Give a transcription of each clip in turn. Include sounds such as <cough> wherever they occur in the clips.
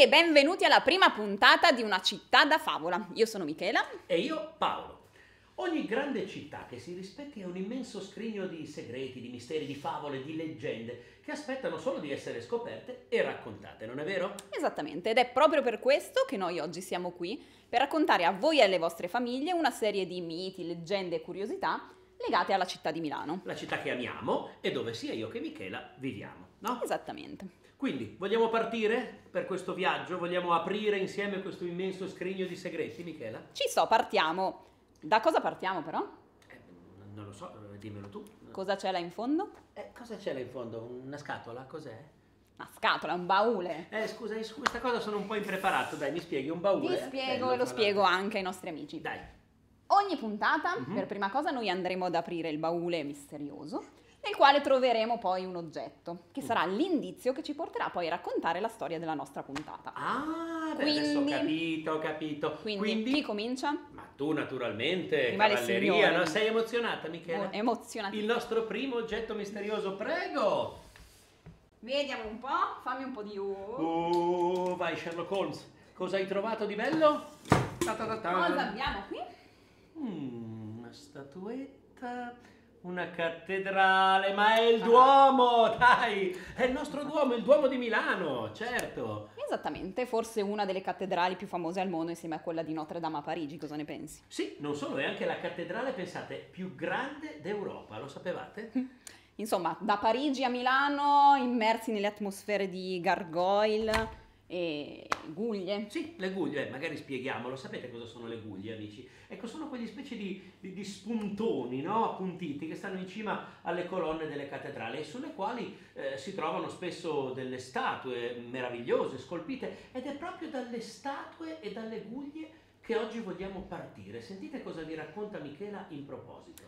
tutti e benvenuti alla prima puntata di Una città da favola. Io sono Michela. E io Paolo. Ogni grande città che si rispetti è un immenso scrigno di segreti, di misteri, di favole, di leggende che aspettano solo di essere scoperte e raccontate, non è vero? Esattamente, ed è proprio per questo che noi oggi siamo qui per raccontare a voi e alle vostre famiglie una serie di miti, leggende e curiosità legate alla città di Milano. La città che amiamo e dove sia io che Michela viviamo, no? Esattamente. Quindi, vogliamo partire per questo viaggio? Vogliamo aprire insieme questo immenso scrigno di segreti, Michela? Ci so, partiamo. Da cosa partiamo però? Eh, non lo so, eh, dimmelo tu. Cosa c'è là in fondo? Eh, cosa c'è là in fondo? Una scatola? Cos'è? Una scatola, un baule. Eh, scusa, su questa cosa sono un po' impreparato. Dai, mi spieghi un baule? Ti spiego e lo spiego anche ai nostri amici. Dai. Ogni puntata, mm-hmm. per prima cosa, noi andremo ad aprire il baule misterioso nel quale troveremo poi un oggetto, che sarà l'indizio che ci porterà poi a raccontare la storia della nostra puntata. Ah, beh, adesso ho capito, ho capito. Quindi, quindi, chi comincia? Ma tu naturalmente, cavalleria, no? Sei emozionata Michela? Oh, emozionata. Il nostro primo oggetto misterioso, prego! Vediamo un po', fammi un po' di... Uh, vai Sherlock Holmes, cosa hai trovato di bello? Ta ta ta. Cosa abbiamo qui? Mm, una statuetta una cattedrale, ma è il Duomo, dai, è il nostro Duomo, il Duomo di Milano, certo. Esattamente, forse una delle cattedrali più famose al mondo insieme a quella di Notre Dame a Parigi, cosa ne pensi? Sì, non solo, è anche la cattedrale, pensate, più grande d'Europa, lo sapevate? <laughs> Insomma, da Parigi a Milano, immersi nelle atmosfere di gargoyle, e guglie. Sì, le guglie, magari spieghiamolo. Sapete cosa sono le guglie, amici? Ecco, sono quegli specie di, di, di spuntoni, no? Appuntiti che stanno in cima alle colonne delle cattedrali e sulle quali eh, si trovano spesso delle statue meravigliose, scolpite. Ed è proprio dalle statue e dalle guglie che oggi vogliamo partire. Sentite cosa vi racconta Michela in proposito.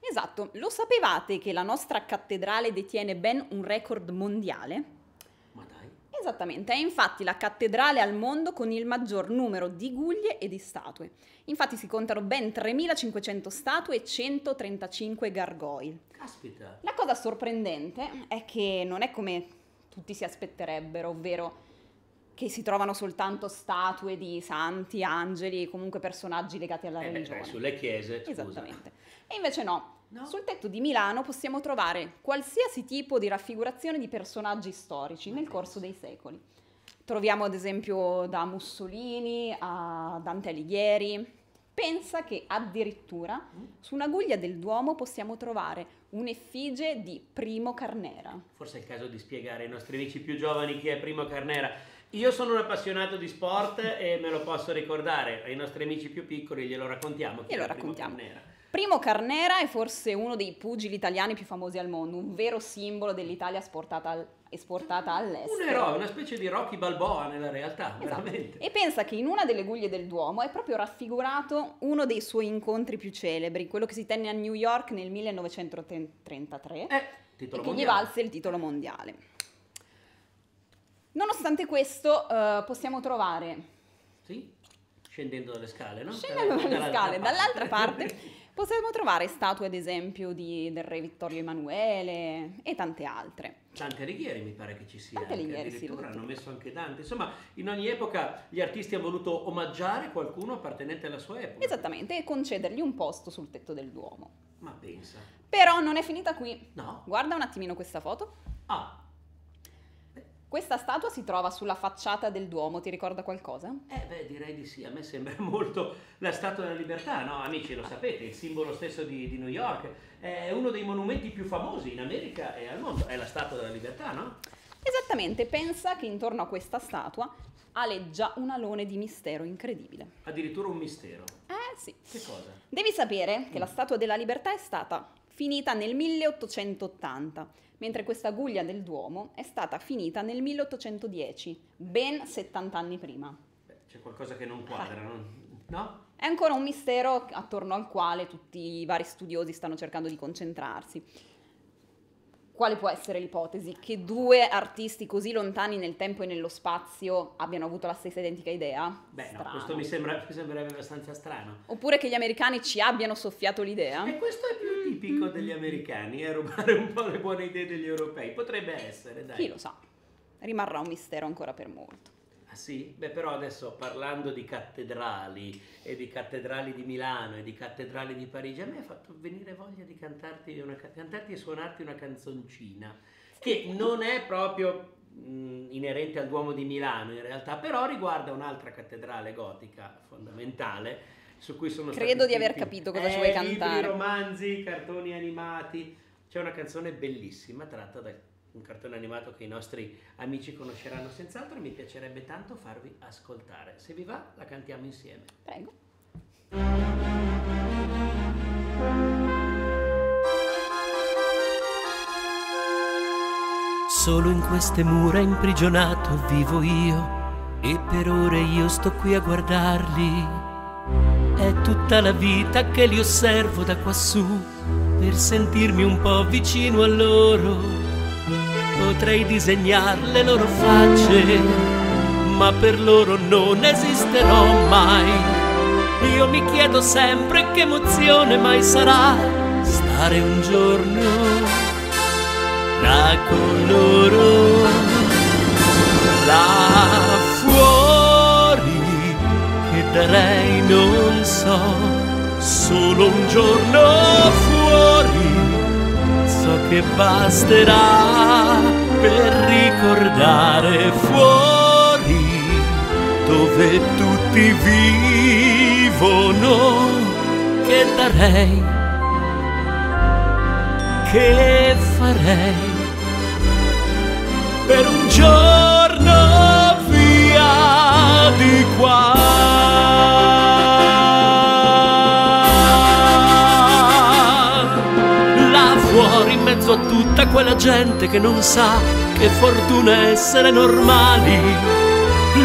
Esatto, lo sapevate che la nostra cattedrale detiene ben un record mondiale? Esattamente, è infatti la cattedrale al mondo con il maggior numero di guglie e di statue. Infatti si contano ben 3500 statue e 135 gargoyle. Caspita! La cosa sorprendente è che non è come tutti si aspetterebbero, ovvero che si trovano soltanto statue di santi, angeli, comunque personaggi legati alla eh religione. Beh, sulle chiese, scusa. Esattamente. E invece no, No? Sul tetto di Milano possiamo trovare qualsiasi tipo di raffigurazione di personaggi storici nel corso dei secoli. Troviamo ad esempio da Mussolini a Dante Alighieri. Pensa che addirittura mm. su una guglia del Duomo possiamo trovare un'effigie di Primo Carnera. Forse è il caso di spiegare ai nostri amici più giovani chi è Primo Carnera. Io sono un appassionato di sport e me lo posso ricordare, ai nostri amici più piccoli glielo raccontiamo. Glielo raccontiamo. Primo Carnera. Primo Carnera è forse uno dei pugili italiani più famosi al mondo, un vero simbolo dell'Italia al, esportata all'estero. Un eroe, una specie di Rocky Balboa nella realtà, esatto. veramente. E pensa che in una delle guglie del Duomo è proprio raffigurato uno dei suoi incontri più celebri, quello che si tenne a New York nel 1933, eh, titolo che mondiale. gli valse il titolo mondiale. Nonostante questo, uh, possiamo trovare... Sì? Scendendo dalle scale, no? Scendendo dalle scale, dall'altra parte <laughs> Possiamo trovare statue, ad esempio, di, del re Vittorio Emanuele e tante altre. Dante Alighieri mi pare che ci sia. Dante Alighieri, addirittura sì, hanno messo anche Dante. Insomma, in ogni epoca gli artisti hanno voluto omaggiare qualcuno appartenente alla sua epoca. Esattamente, e concedergli un posto sul tetto del Duomo. Ma pensa. Però non è finita qui. No. Guarda un attimino questa foto. Ah, questa statua si trova sulla facciata del Duomo, ti ricorda qualcosa? Eh beh, direi di sì, a me sembra <laughs> molto la Statua della Libertà, no? Amici, lo sapete, il simbolo stesso di, di New York, è uno dei monumenti più famosi in America e al mondo, è la Statua della Libertà, no? Esattamente, pensa che intorno a questa statua aleggia un alone di mistero incredibile. Addirittura un mistero? Eh sì. Che cosa? Devi sapere che la Statua della Libertà è stata finita nel 1880, mentre questa guglia del Duomo è stata finita nel 1810, ben 70 anni prima. C'è qualcosa che non quadra, ah. no? È ancora un mistero attorno al quale tutti i vari studiosi stanno cercando di concentrarsi quale può essere l'ipotesi? Che due artisti così lontani nel tempo e nello spazio abbiano avuto la stessa identica idea? Beh, no, questo mi, sembra, mi, sembrerebbe abbastanza strano. Oppure che gli americani ci abbiano soffiato l'idea? E questo è più tipico degli americani, è rubare un po' le buone idee degli europei. Potrebbe essere, dai. Chi lo sa? Rimarrà un mistero ancora per molto. Ah sì? Beh, però adesso parlando di cattedrali e di cattedrali di Milano e di cattedrali di Parigi, a me ha fatto venire voglia di cantarti, una, cantarti e suonarti una canzoncina che non è proprio mh, inerente al Duomo di Milano in realtà, però riguarda un'altra cattedrale gotica fondamentale su cui sono Credo di aver capito cosa eh, ci vuoi cantare. Libri, romanzi, cartoni animati. C'è una canzone bellissima tratta da un cartone animato che i nostri amici conosceranno senz'altro e mi piacerebbe tanto farvi ascoltare. Se vi va, la cantiamo insieme. Prego. Solo in queste mura imprigionato vivo io e per ore io sto qui a guardarli. È tutta la vita che li osservo da quassù per sentirmi un po' vicino a loro. Potrei disegnare le loro facce, ma per loro non esisterò mai. Io mi chiedo sempre che emozione mai sarà stare un giorno là con loro, là fuori, che darei non so, solo un giorno fuori. So che basterà per ricordare fuori dove tutti vivono che darei, che farei per un giorno di qua. mezzo a tutta quella gente che non sa che fortuna essere normali,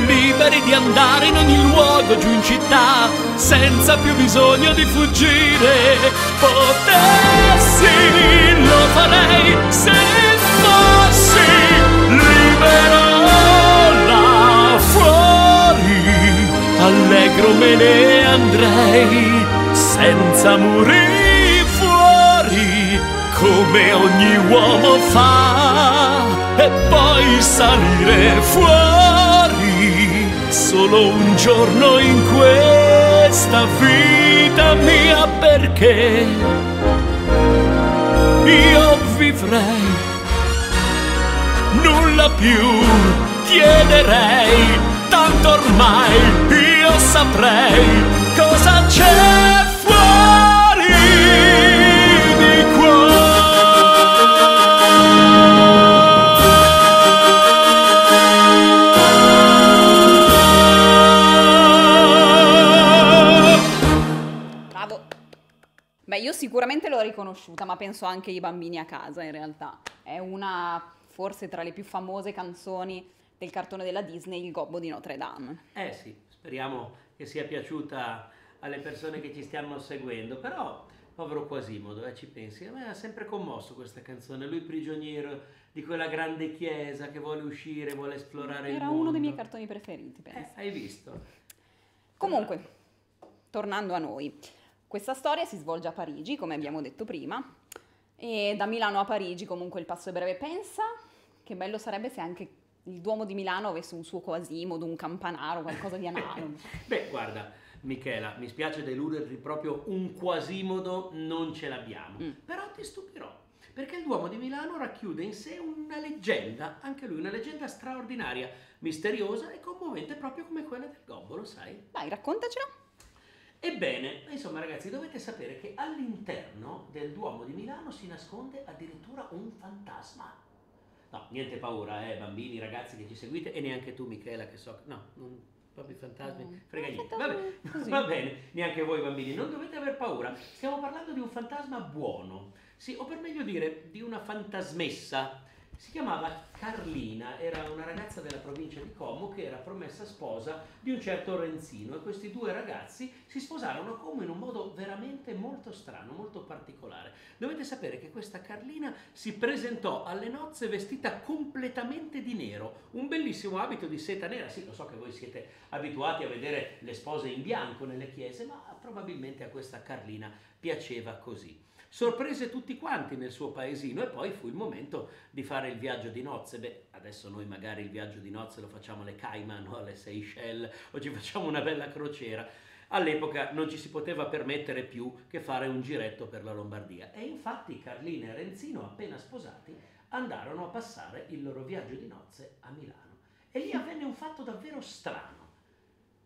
liberi di andare in ogni luogo giù in città, senza più bisogno di fuggire. Potessi, lo farei se ogni uomo fa e poi salire fuori solo un giorno in questa vita mia perché io vivrei. Nulla più chiederei tanto ormai io saprei cosa c'è io sicuramente l'ho riconosciuta, ma penso anche i bambini a casa in realtà. È una forse tra le più famose canzoni del cartone della Disney, Il Gobbo di Notre Dame. Eh sì, speriamo che sia piaciuta alle persone che ci stiamo seguendo, però povero Quasimodo, eh, ci pensi, a me ha sempre commosso questa canzone, lui prigioniero di quella grande chiesa che vuole uscire, vuole esplorare Era il mondo. uno dei miei cartoni preferiti, penso. Eh, hai visto? Comunque, tornando a noi. Questa storia si svolge a Parigi, come abbiamo detto prima, e da Milano a Parigi comunque il passo è breve. Pensa che bello sarebbe se anche il Duomo di Milano avesse un suo Quasimodo, un campanaro, qualcosa di analogo. <laughs> Beh, guarda, Michela, mi spiace deluderti, proprio un Quasimodo non ce l'abbiamo, mm. però ti stupirò. Perché il Duomo di Milano racchiude in sé una leggenda, anche lui una leggenda straordinaria, misteriosa e commovente proprio come quella del Gobbo, lo sai? Vai, raccontacela. Ebbene, insomma ragazzi, dovete sapere che all'interno del Duomo di Milano si nasconde addirittura un fantasma. No, niente paura, eh, bambini, ragazzi che ci seguite e neanche tu Michela che so... No, non, proprio i fantasmi, no. frega niente. Vabbè, <laughs> va bene, neanche voi bambini, non dovete aver paura. Stiamo parlando di un fantasma buono. Sì, o per meglio dire, di una fantasmessa si chiamava Carlina, era una ragazza della provincia di Como che era promessa sposa di un certo Renzino e questi due ragazzi si sposarono come in un modo veramente molto strano, molto particolare. Dovete sapere che questa Carlina si presentò alle nozze vestita completamente di nero, un bellissimo abito di seta nera, sì lo so che voi siete abituati a vedere le spose in bianco nelle chiese, ma probabilmente a questa Carlina piaceva così. Sorprese tutti quanti nel suo paesino e poi fu il momento di fare il viaggio di nozze. Beh, adesso noi magari il viaggio di nozze lo facciamo alle Cayman o alle Seychelles o ci <laughs> facciamo una bella crociera. All'epoca non ci si poteva permettere più che fare un giretto per la Lombardia e infatti Carlina e Renzino, appena sposati, andarono a passare il loro viaggio di nozze a Milano. E lì avvenne un fatto davvero strano.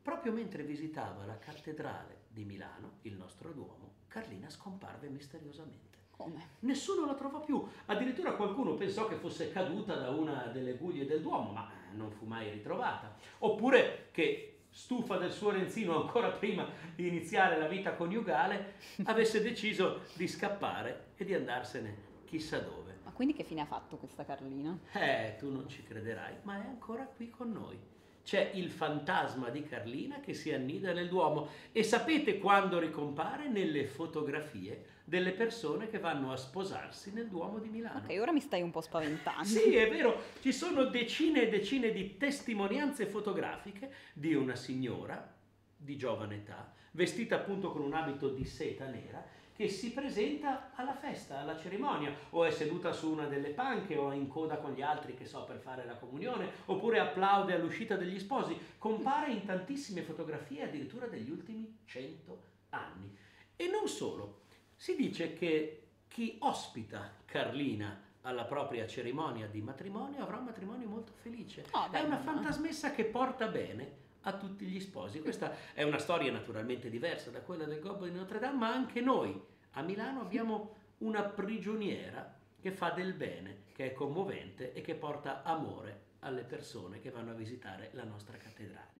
Proprio mentre visitava la cattedrale di Milano, il nostro Duomo, Carlina scomparve misteriosamente. Come? Nessuno la trovò più, addirittura qualcuno pensò che fosse caduta da una delle guglie del Duomo, ma non fu mai ritrovata. Oppure che, stufa del suo Renzino ancora prima di iniziare la vita coniugale, avesse deciso di scappare e di andarsene chissà dove. Ma quindi che fine ha fatto questa Carlina? Eh, tu non ci crederai, ma è ancora qui con noi c'è il fantasma di Carlina che si annida nel Duomo e sapete quando ricompare? Nelle fotografie delle persone che vanno a sposarsi nel Duomo di Milano. Ok, ora mi stai un po' spaventando. Sì, è vero, ci sono decine e decine di testimonianze fotografiche di una signora di giovane età, vestita appunto con un abito di seta nera, che si presenta alla festa, alla cerimonia, o è seduta su una delle panche o è in coda con gli altri, che so, per fare la comunione, oppure applaude all'uscita degli sposi. Compare in tantissime fotografie addirittura degli ultimi cento anni. E non solo, si dice che chi ospita Carlina alla propria cerimonia di matrimonio avrà un matrimonio molto felice. Oh, è una fantasmessa che porta bene a tutti gli sposi. Questa è una storia naturalmente diversa da quella del Gobbo di Notre Dame, ma anche noi a Milano abbiamo una prigioniera che fa del bene, che è commovente e che porta amore alle persone che vanno a visitare la nostra cattedrale.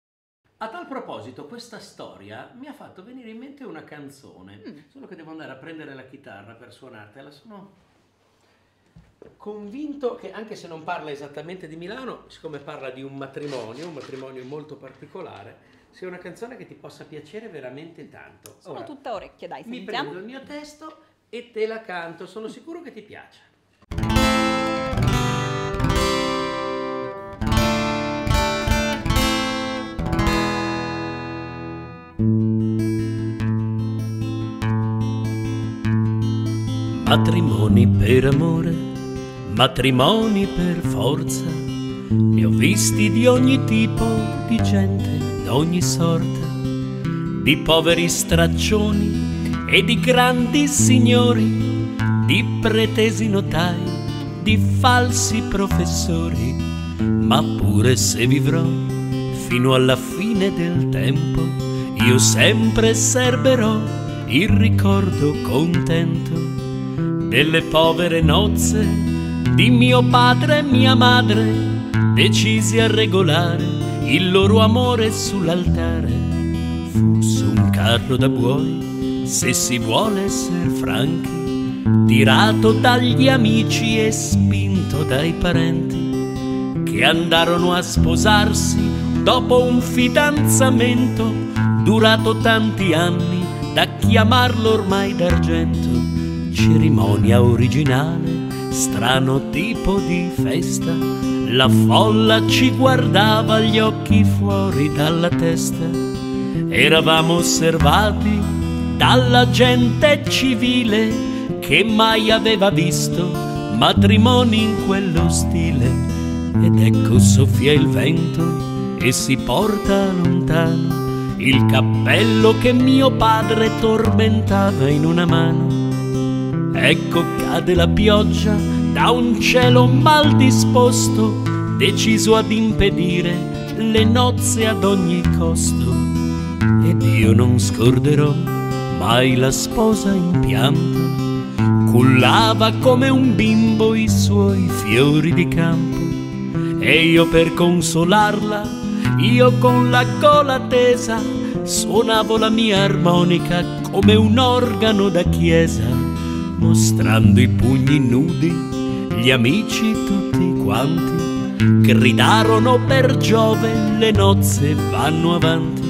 A tal proposito, questa storia mi ha fatto venire in mente una canzone, Mm. solo che devo andare a prendere la chitarra per suonartela. Sono convinto che anche se non parla esattamente di Milano, siccome parla di un matrimonio, un matrimonio molto particolare, sia una canzone che ti possa piacere veramente tanto. Sono Ora, tutta orecchie, dai, mi sentiamo. prendo il mio testo e te la canto, sono sicuro che ti piace. Matrimoni per amore, matrimoni per forza. Ne ho visti di ogni tipo, di gente d'ogni sorta, di poveri straccioni e di grandi signori, di pretesi notai, di falsi professori. Ma pure se vivrò fino alla fine del tempo, io sempre serberò il ricordo contento delle povere nozze di mio padre e mia madre, decisi a regolare il loro amore sull'altare. Fu su un carro da buoi, se si vuole essere franchi, tirato dagli amici e spinto dai parenti, che andarono a sposarsi dopo un fidanzamento durato tanti anni, da chiamarlo ormai d'argento cerimonia originale, strano tipo di festa. La folla ci guardava gli occhi fuori dalla testa. Eravamo osservati dalla gente civile che mai aveva visto matrimoni in quello stile. Ed ecco soffia il vento e si porta lontano il cappello che mio padre tormentava in una mano. Ecco cade la pioggia da un cielo mal disposto, deciso ad impedire le nozze ad ogni costo. Ed io non scorderò mai la sposa in pianto, cullava come un bimbo i suoi fiori di campo. E io per consolarla, io con la gola tesa, suonavo la mia armonica come un organo da chiesa mostrando i pugni nudi, gli amici tutti quanti gridarono per Giove le nozze vanno avanti.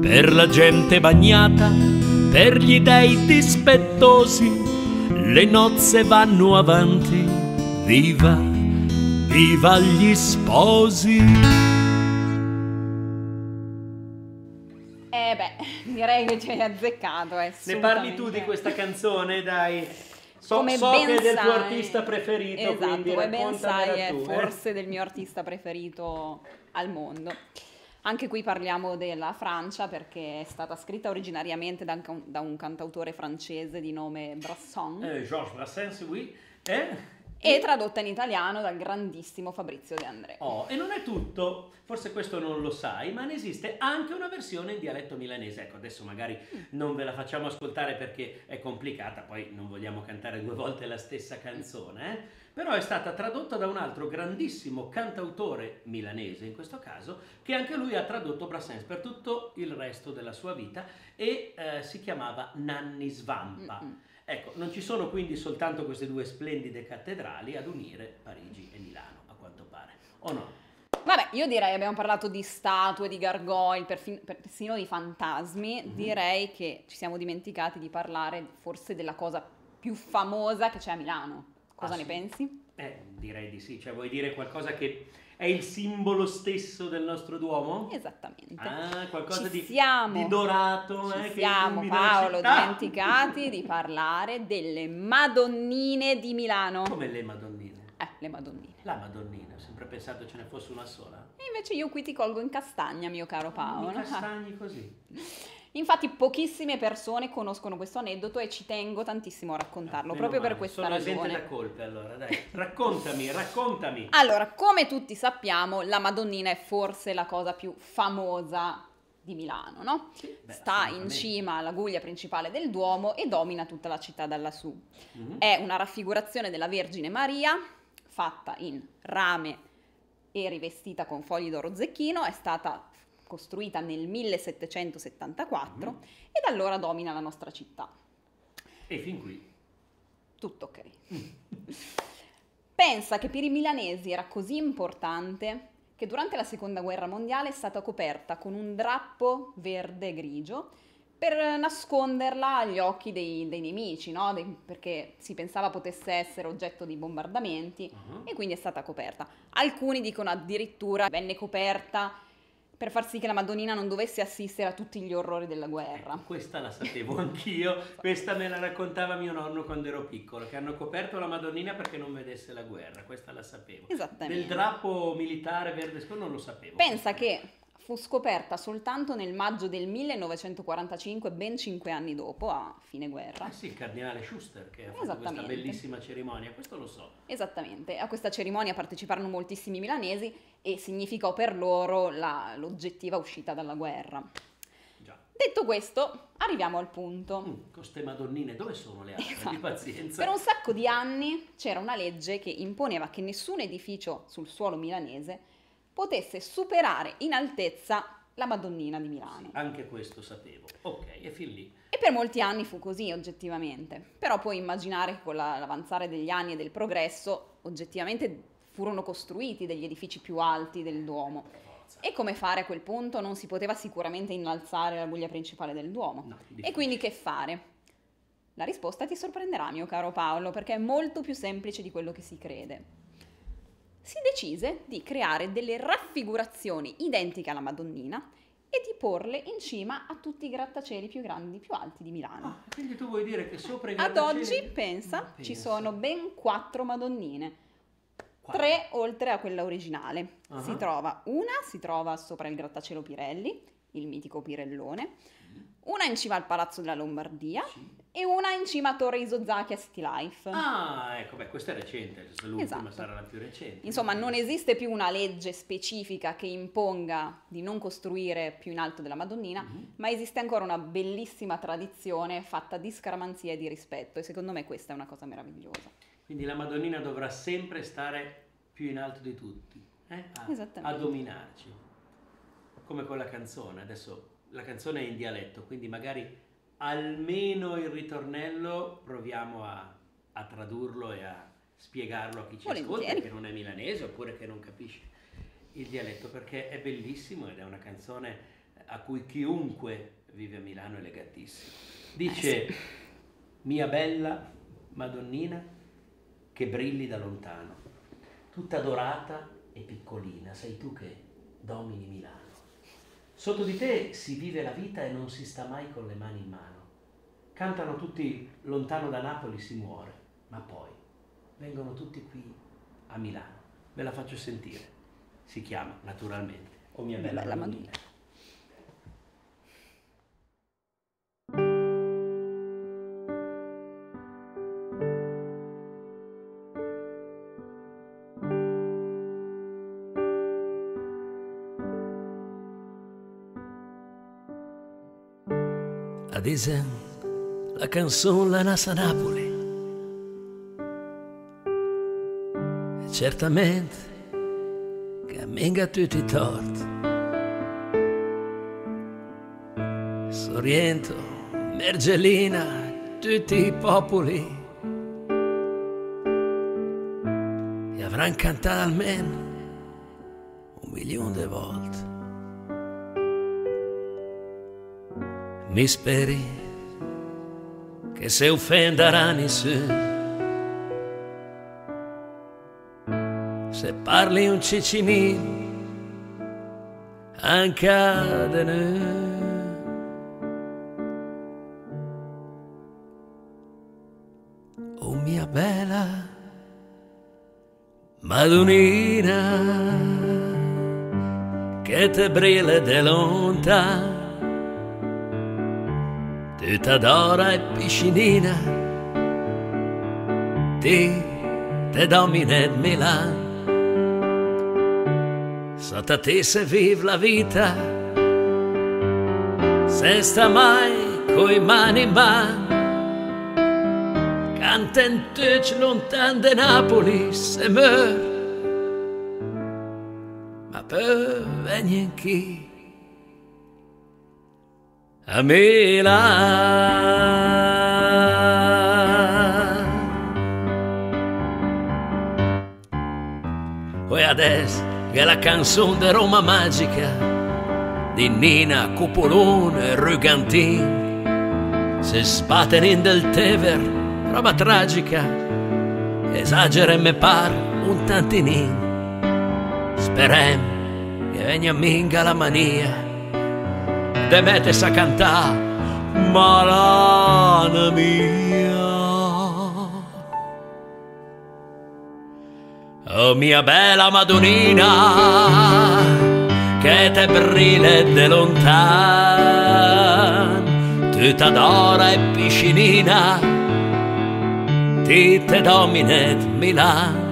Per la gente bagnata, per gli dei dispettosi, le nozze vanno avanti. Viva, viva gli sposi! Direi che ci hai azzeccato. Eh, ne parli tu di questa canzone, dai. So, Come so ben che è del tuo sai- artista preferito, esatto, quindi come ben sai è tu, eh. forse del mio artista preferito al mondo. Anche qui parliamo della Francia perché è stata scritta originariamente da un, da un cantautore francese di nome Brasson Eh, Georges Brassens, oui. Eh? E tradotta in italiano dal grandissimo Fabrizio De André. Oh, e non è tutto, forse questo non lo sai, ma ne esiste anche una versione in dialetto milanese. Ecco, adesso magari non ve la facciamo ascoltare perché è complicata, poi non vogliamo cantare due volte la stessa canzone, eh? Però è stata tradotta da un altro grandissimo cantautore milanese, in questo caso, che anche lui ha tradotto Brassens per tutto il resto della sua vita e eh, si chiamava Nanni Svampa. Mm-mm. Ecco, non ci sono quindi soltanto queste due splendide cattedrali ad unire Parigi e Milano, a quanto pare, o no? Vabbè, io direi, abbiamo parlato di statue, di gargoyle, perfin- persino di fantasmi, Mhm. direi che ci siamo dimenticati di parlare forse della cosa più famosa che c'è a Milano. Cosa Ah, ne sì? pensi? Eh, direi di sì, cioè vuoi dire qualcosa che è il simbolo stesso del nostro Duomo? Esattamente. Ah, qualcosa di, di dorato, Ci eh, siamo, Paolo, dimenticati di parlare delle Madonnine di Milano. Come le Madonnine? Eh, le Madonnine. La Madonnina, ho sempre pensato ce ne fosse una sola. E invece io qui ti colgo in castagna, mio caro Paolo. I castagni così. <laughs> Infatti pochissime persone conoscono questo aneddoto e ci tengo tantissimo a raccontarlo, Meno proprio per male, questa Sono esente ragione. da colpe allora, dai. Raccontami, raccontami. <laughs> Allora, come tutti sappiamo, la Madonnina è forse la cosa più famosa di Milano, no? beh, Sta in cima alla guglia principale del Duomo e domina tutta la città da lassù. Mhm. È una raffigurazione della Vergine Maria, fatta in rame e rivestita con fogli d'oro zecchino, è stata costruita nel 1774 Mhm. e da allora domina la nostra città. E fin qui. Tutto ok. <laughs> Pensa che per i milanesi era così importante che durante la seconda guerra mondiale è stata coperta con un drappo verde grigio per nasconderla agli occhi dei, dei nemici, no? Dei- perché si pensava potesse essere oggetto di bombardamenti Mhm. e quindi è stata coperta. Alcuni dicono addirittura venne coperta per far sì che la Madonnina non dovesse assistere a tutti gli orrori della guerra. Ecco, questa la sapevo anch'io, questa me la raccontava mio nonno quando ero piccolo, che hanno coperto la Madonnina perché non vedesse la guerra, questa la sapevo. Esattamente. Del drappo militare verde scuro non lo sapevo. Pensa che fu scoperta soltanto nel maggio del 1945, ben cinque anni dopo, a fine guerra. Ah sì, il cardinale Schuster che ha fatto questa bellissima cerimonia, questo lo so. Esattamente, a questa cerimonia parteciparono moltissimi milanesi e significò per loro la- l'oggettiva uscita dalla guerra. Già. Detto questo, arriviamo al punto. Mm, con ste madonnine, dove sono le altre? Esatto. Di pazienza. Per un sacco di anni c'era una legge che imponeva che nessun edificio sul suolo milanese potesse superare in altezza la Madonnina di Milano. Anche questo sapevo. Ok, e fin lì. E per molti anni fu così, oggettivamente. Però puoi immaginare che con la- l'avanzare degli anni e del progresso, oggettivamente furono costruiti degli edifici più alti del Duomo. E come fare a quel punto? Non si poteva sicuramente innalzare la guglia principale del Duomo. No, e quindi che fare? La risposta ti sorprenderà, mio caro Paolo, perché è molto più semplice di quello che si crede. Si decise di creare delle raffigurazioni identiche alla Madonnina e di porle in cima a tutti i grattacieli più grandi, più alti di Milano. Ah, quindi tu vuoi dire che sopra i Ad grattacieli- oggi, pensa, ci pensa. sono ben quattro Madonnine, Quattro. tre oltre a quella originale. Ah. Si trova una, si trova sopra il grattacielo Pirelli, il mitico Pirellone, una in cima al Palazzo della Lombardia Sì. E una in cima a Torre Isozaki a City Life. Ah, ecco, beh, questa è recente, l'ultima Esatto. sarà la più recente. Insomma, non esiste più una legge specifica che imponga di non costruire più in alto della Madonnina, Mhm. ma esiste ancora una bellissima tradizione fatta di scaramanzia e di rispetto e secondo me questa è una cosa meravigliosa. Quindi la Madonnina dovrà sempre stare più in alto di tutti, eh? a, a dominarci. Come con la canzone, adesso la canzone è in dialetto, quindi magari almeno il ritornello proviamo a, a tradurlo e a spiegarlo a chi ci Volentieri. ascolta, che non è milanese oppure che non capisce il dialetto, perché è bellissimo ed è una canzone a cui chiunque vive a Milano è legatissimo. Dice, Eh, mia bella Madonnina, che brilli da lontano, tutta dorata e piccolina, sei tu che domini Milano. Sotto di te si vive la vita e non si sta mai con le mani in mano. Cantano tutti lontano da Napoli si muore, ma poi vengono tutti qui a Milano. Ve la faccio sentire. Si chiama, naturalmente, O mia bella, bella Madonnina. Esempio, la canzone La Nasa Napoli. E certamente camminga tutti i torti. Sorrento, Mergellina, tutti i popoli. E avranno cantato almeno un milione di volte. Mi speri che se offenderà nessuno. Se parli un cicinino, anche da noi. Oh mia bella Madonnina, che te brille de lontano tutta d'ora e piscinina, ti te domine Milan. Sotto te se vive la vita, se sta mai coi mani in mano. Canta in tutti lontan de Napoli se meur, ma poi venien chi a Milan. E adesso che la canzone di Roma Magica di Nina Cupolone e Rugantin si sbattono in del Tever, roba tragica, esagera e me par un tantinin. Sperem che venga minga la mania de mettes a cantare malana mia. Oh mia bella Madonnina, che te brille de lontan, tutta d'ora e piscinina, ti te dominet Milan.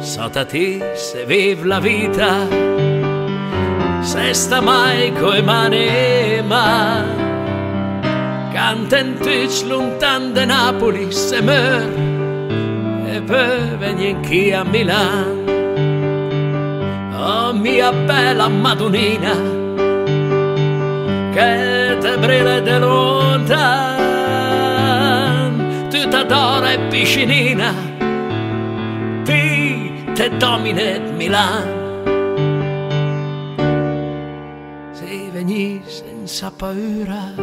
Sota ti se vive la vita, se sta mai coi mani ma canta in tutti lontan de Napoli se meur e poi venien chi a Milan. Oh mia bella Madonnina che te brille de lontan. Tutta d'ora e piscinina ti te dominet Milan veni senza paura.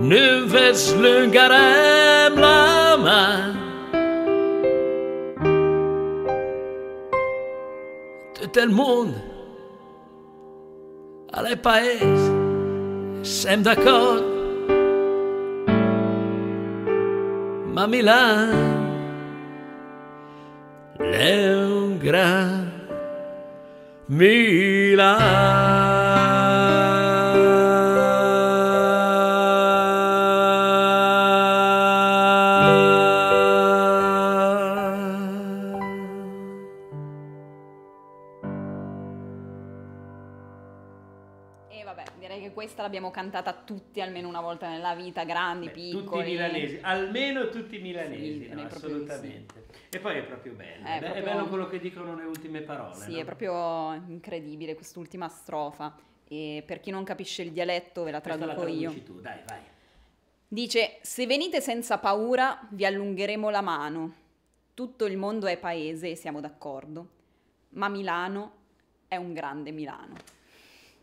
Nu slungarem la man. Tutto il mondo, alle paesi, siamo d'accordo. Ma Milano è un gran Milan. L'abbiamo cantata tutti almeno una volta nella vita, grandi, Beh, piccoli. Tutti milanesi, almeno tutti milanesi, sì, no, assolutamente. Sì. E poi è proprio bello, è, proprio... è, bello quello che dicono le ultime parole. Sì, no? è proprio incredibile quest'ultima strofa. E per chi non capisce il dialetto ve la traduco la io. Tu, dai, vai. Dice, se venite senza paura vi allungheremo la mano. Tutto il mondo è paese e siamo d'accordo, ma Milano è un grande Milano.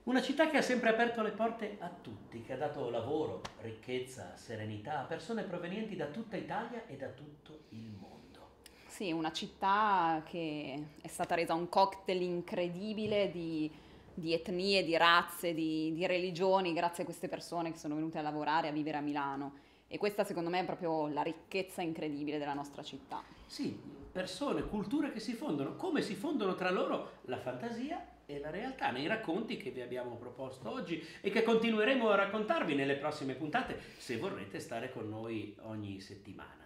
Una città che ha sempre aperto le porte a tutti, che ha dato lavoro, ricchezza, serenità a persone provenienti da tutta Italia e da tutto il mondo. Sì, una città che è stata resa un cocktail incredibile di, di etnie, di razze, di, di religioni, grazie a queste persone che sono venute a lavorare, a vivere a Milano. E questa secondo me è proprio la ricchezza incredibile della nostra città. Sì, persone, culture che si fondono, come si fondono tra loro la fantasia e la realtà nei racconti che vi abbiamo proposto oggi e che continueremo a raccontarvi nelle prossime puntate se vorrete stare con noi ogni settimana.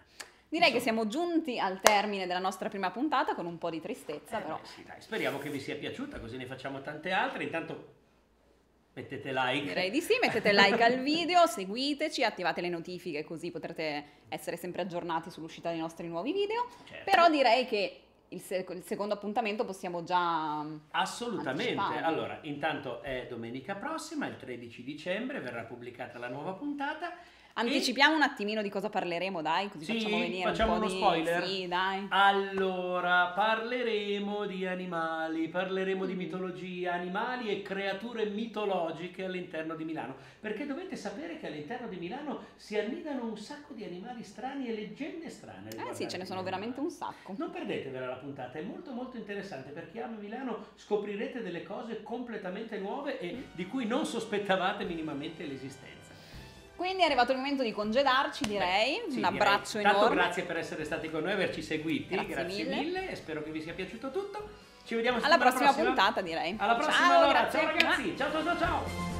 Direi che siamo giunti al termine della nostra prima puntata con un po' di tristezza, Eh, però. beh, sì, dai, speriamo che vi sia piaciuta, così ne facciamo tante altre. Intanto mettete like. Direi di sì, mettete like al video, seguiteci, attivate le notifiche così potrete essere sempre aggiornati sull'uscita dei nostri nuovi video. Certo. Però direi che il, sec- il secondo appuntamento possiamo già... Assolutamente. Anticipare. Allora, intanto è domenica prossima, il 13 dicembre, verrà pubblicata la nuova puntata. Anticipiamo un attimino di cosa parleremo, dai, così Sì, facciamo venire facciamo un po' uno di... spoiler? Sì, dai. Allora, parleremo di animali, parleremo Mm. di mitologia, animali e creature mitologiche all'interno di Milano, perché dovete sapere che all'interno di Milano si annidano un sacco di animali strani e leggende strane. Eh sì, ce ne sono veramente un sacco. Non perdetevela la puntata, è molto molto interessante perché a Milano scoprirete delle cose completamente nuove e di cui non sospettavate minimamente l'esistenza. Quindi è arrivato il momento di congedarci, direi. Sì, un abbraccio direi. Tanto enorme. grazie per essere stati con noi, averci seguiti. Grazie mille. e spero che vi sia piaciuto tutto. Ci vediamo Alla prossima prossima. puntata, direi. Alla prossima Ciao, allora. grazie. Ciao ragazzi. Ciao ciao ciao ciao.